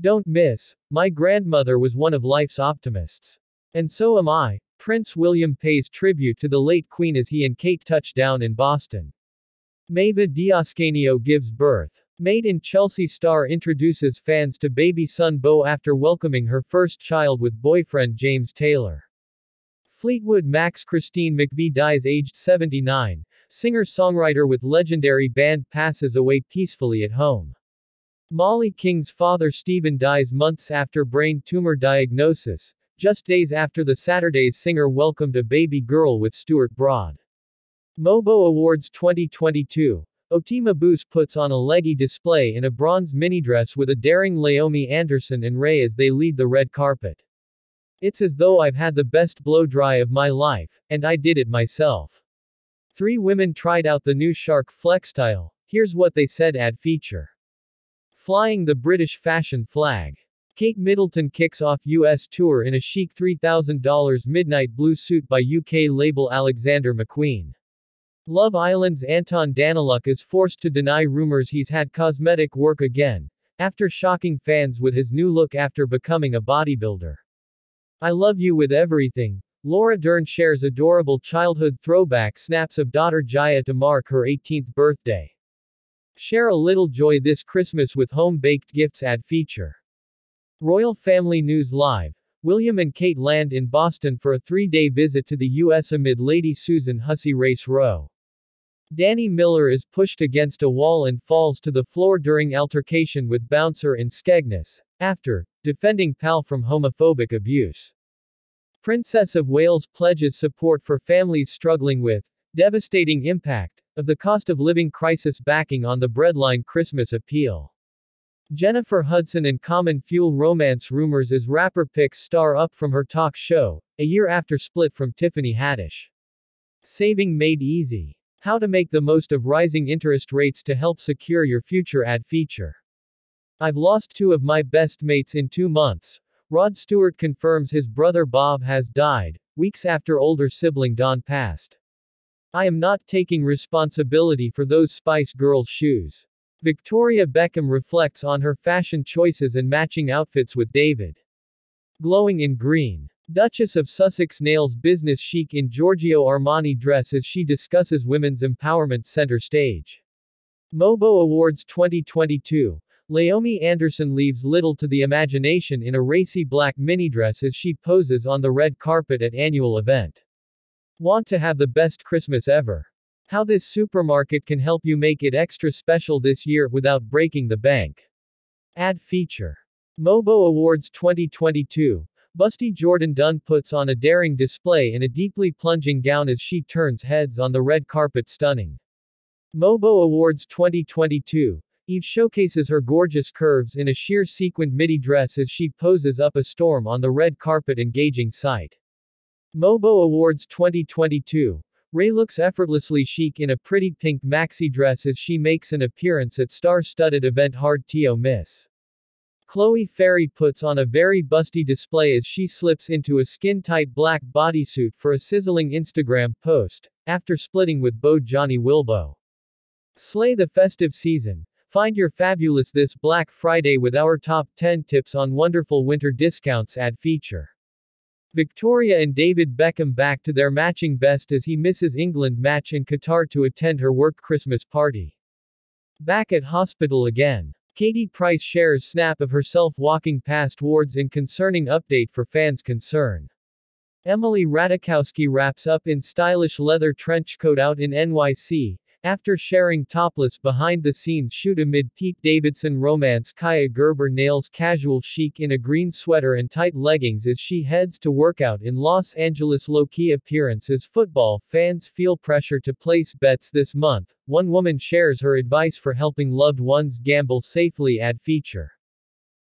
Don't miss. My grandmother was one of life's optimists. And so am I. Prince William pays tribute to the late Queen as he and Kate touch down in Boston. Maeva D'Ascanio gives birth. Made in Chelsea star introduces fans to baby son Beau after welcoming her first child with boyfriend James Taylor. Fleetwood Mac's Christine McVie dies aged 79. Singer-songwriter with legendary band passes away peacefully at home. Molly King's father Stephen dies months after brain tumor diagnosis, just days after the Saturday's singer welcomed a baby girl with Stuart Broad. MOBO Awards 2022 Otima Mabuse puts on a leggy display in a bronze minidress with a daring Leomie Anderson and RAYE as they lead the red carpet. It's as though I've had the best blow dry of my life, and I did it myself. Three women tried out the new Shark FlexStyle. Here's what they said ad feature. Flying the British fashion flag. Kate Middleton kicks off US tour in a chic $3,000 midnight blue suit by UK label Alexander McQueen. Love Island's Anton Danyluk is forced to deny rumors he's had cosmetic work again, after shocking fans with his new look after becoming a bodybuilder. I love you with everything. Laura Dern shares adorable childhood throwback snaps of daughter Jaya to mark her 18th birthday. Share a little joy this Christmas with home baked gifts ad feature. Royal Family News Live. William and Kate land in Boston for a three day visit to the U.S. amid Lady Susan Hussey Race Row. Danny Miller is pushed against a wall and falls to the floor during altercation with bouncer in Skegness, after defending pal from homophobic abuse. Princess of Wales pledges support for families struggling with devastating impact of the cost of living crisis backing on the breadline Christmas appeal. Jennifer Hudson and Common Fuel romance rumors as rapper picks star up from her talk show, a year after split from Tiffany Haddish. Saving made easy. How to make the most of rising interest rates to help secure your future ad feature. I've lost two of my best mates in two months. Rod Stewart confirms his brother Bob has died, weeks after older sibling Don passed. I am not taking responsibility for those Spice Girls shoes. Victoria Beckham reflects on her fashion choices and matching outfits with David. Glowing in green. Duchess of Sussex nails business chic in Giorgio Armani dress as she discusses women's empowerment center stage. MOBO Awards 2022. Leomie Anderson leaves little to the imagination in a racy black mini dress as she poses on the red carpet at annual event. Want to have the best Christmas ever? How this supermarket can help you make it extra special this year without breaking the bank. Ad feature. MOBO Awards 2022. Busty Jourdan Dunn puts on a daring display in a deeply plunging gown as she turns heads on the red carpet stunning. MOBO Awards 2022. Eve showcases her gorgeous curves in a sheer sequined midi dress as she poses up a storm on the red carpet engaging sight. MOBO Awards 2022. RAYE looks effortlessly chic in a pretty pink maxi dress as she makes an appearance at star-studded event Hard To Miss. Chloe Ferry puts on a very busty display as she slips into a skin-tight black bodysuit for a sizzling Instagram post, after splitting with beau Johnny Wilbo. Slay the festive season. Find your fabulous this Black Friday with our top 10 tips on wonderful winter discounts ad feature. Victoria and David Beckham back to their matching best as he misses England match in Qatar to attend her work Christmas party. Back at hospital again. Katie Price shares snap of herself walking past wards in concerning update for fans' concern. Emily Ratajkowski wraps up in stylish leather trench coat out in NYC, after sharing topless behind-the-scenes shoot amid Pete Davidson romance Kaia Gerber nails casual chic in a green sweater and tight leggings as she heads to workout in Los Angeles low-key appearance as football fans feel pressure to place bets this month. One woman shares her advice for helping loved ones gamble safely ad feature.